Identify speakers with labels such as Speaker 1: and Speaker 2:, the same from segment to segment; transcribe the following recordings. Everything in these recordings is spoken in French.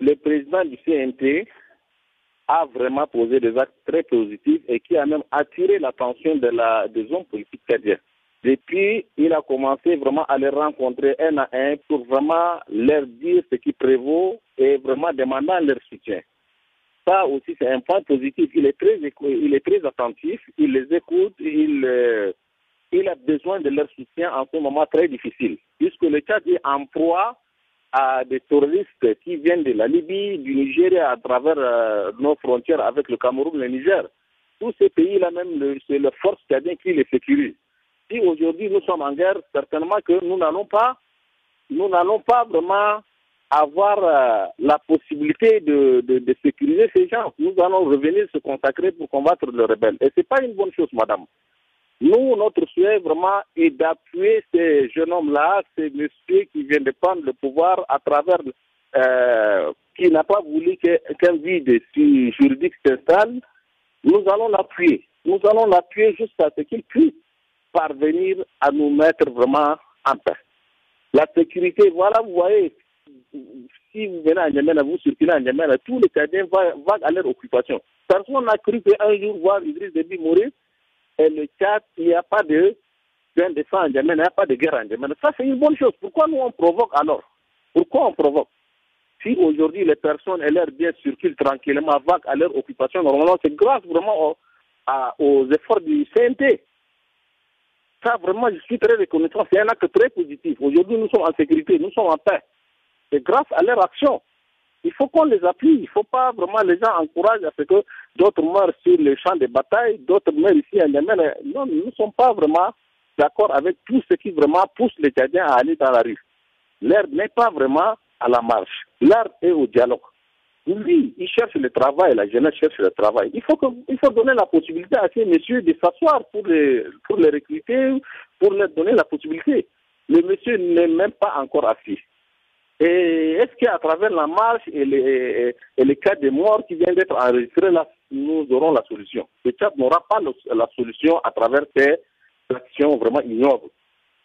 Speaker 1: le président du CNT a vraiment posé des actes très positifs et qui a même attiré l'attention de la, des hommes politiques cadiens. Depuis, il a commencé vraiment à les rencontrer un à un pour vraiment leur dire ce qui prévaut et vraiment demandant leur soutien. Ça aussi, c'est un point positif. Il est très, il est très attentif, il les écoute, il, euh, il a besoin de leur soutien en ce moment très difficile, puisque le Tchad est en proie à des terroristes qui viennent de la Libye, du Nigeria, à travers euh, nos frontières avec le Cameroun, le Niger. Tous ces pays-là, même, c'est la force tchadienne qui les sécurise. Si aujourd'hui nous sommes en guerre, certainement que nous n'allons pas, nous n'allons pas vraiment avoir euh, la possibilité de, sécuriser ces gens. Nous allons revenir se consacrer pour combattre les rebelles. Et ce n'est pas une bonne chose, madame. Nous, notre souhait vraiment est d'appuyer ces jeunes hommes-là, ces messieurs qui viennent de prendre le pouvoir à travers, euh, qui n'a pas voulu qu'un vide juridique s'installe. Nous allons l'appuyer. Nous allons l'appuyer jusqu'à ce qu'il puisse parvenir à nous mettre vraiment en paix. La sécurité, voilà, vous voyez, si vous venez à Niamey, vous circulez à Niamey, tous les Cadiens vont, à leur occupation. Personne n'a cru qu'un jour voir Idriss Déby mourir et le Tchad, il n'y a pas de défense en Niamey, il n'y a pas de guerre en Niamey. Ça, c'est une bonne chose. Pourquoi nous on provoque alors? Pourquoi on provoque? Si aujourd'hui les personnes et leurs biens circulent tranquillement, vaguent à leur occupation, normalement, c'est grâce vraiment aux efforts du CNT ça, vraiment, je suis très reconnaissant. C'est un acte très positif. Aujourd'hui, nous sommes en sécurité, nous sommes en paix. C'est grâce à leur action. Il faut qu'on les appuie. Il ne faut pas vraiment les gens encourager à ce que d'autres meurent sur les champs de bataille, d'autres meurent ici en Yémen. Non, nous ne sommes pas vraiment d'accord avec tout ce qui vraiment pousse les Tchadiens à aller dans la rue. L'air n'est pas vraiment à la marche. L'air est au dialogue. Oui, ils cherchent le travail, la jeunesse cherche le travail. Il faut, faut donner la possibilité à ces messieurs de s'asseoir pour les, pour les recruter, pour leur donner la possibilité. Le monsieur n'est même pas encore assis. Et est-ce qu'à travers la marche et les, et les cas de mort qui viennent d'être enregistrés, là, nous aurons la solution Le Tchad n'aura pas la solution à travers ces actions vraiment ignobles.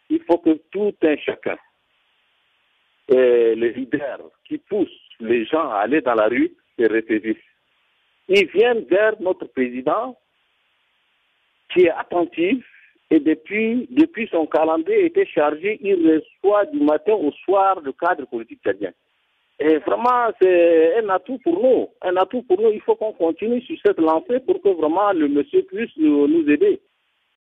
Speaker 1: Il faut que tout un chacun, et les leaders qui poussent les gens à aller dans la rue se ressaisissent. Ils viennent vers notre président qui est attentif et depuis, depuis son calendrier était chargé, il reçoit du matin au soir le cadre politique tchadien. Et vraiment, c'est un atout pour nous. Un atout pour nous. Il faut qu'on continue sur cette lancée pour que vraiment le monsieur puisse nous, aider.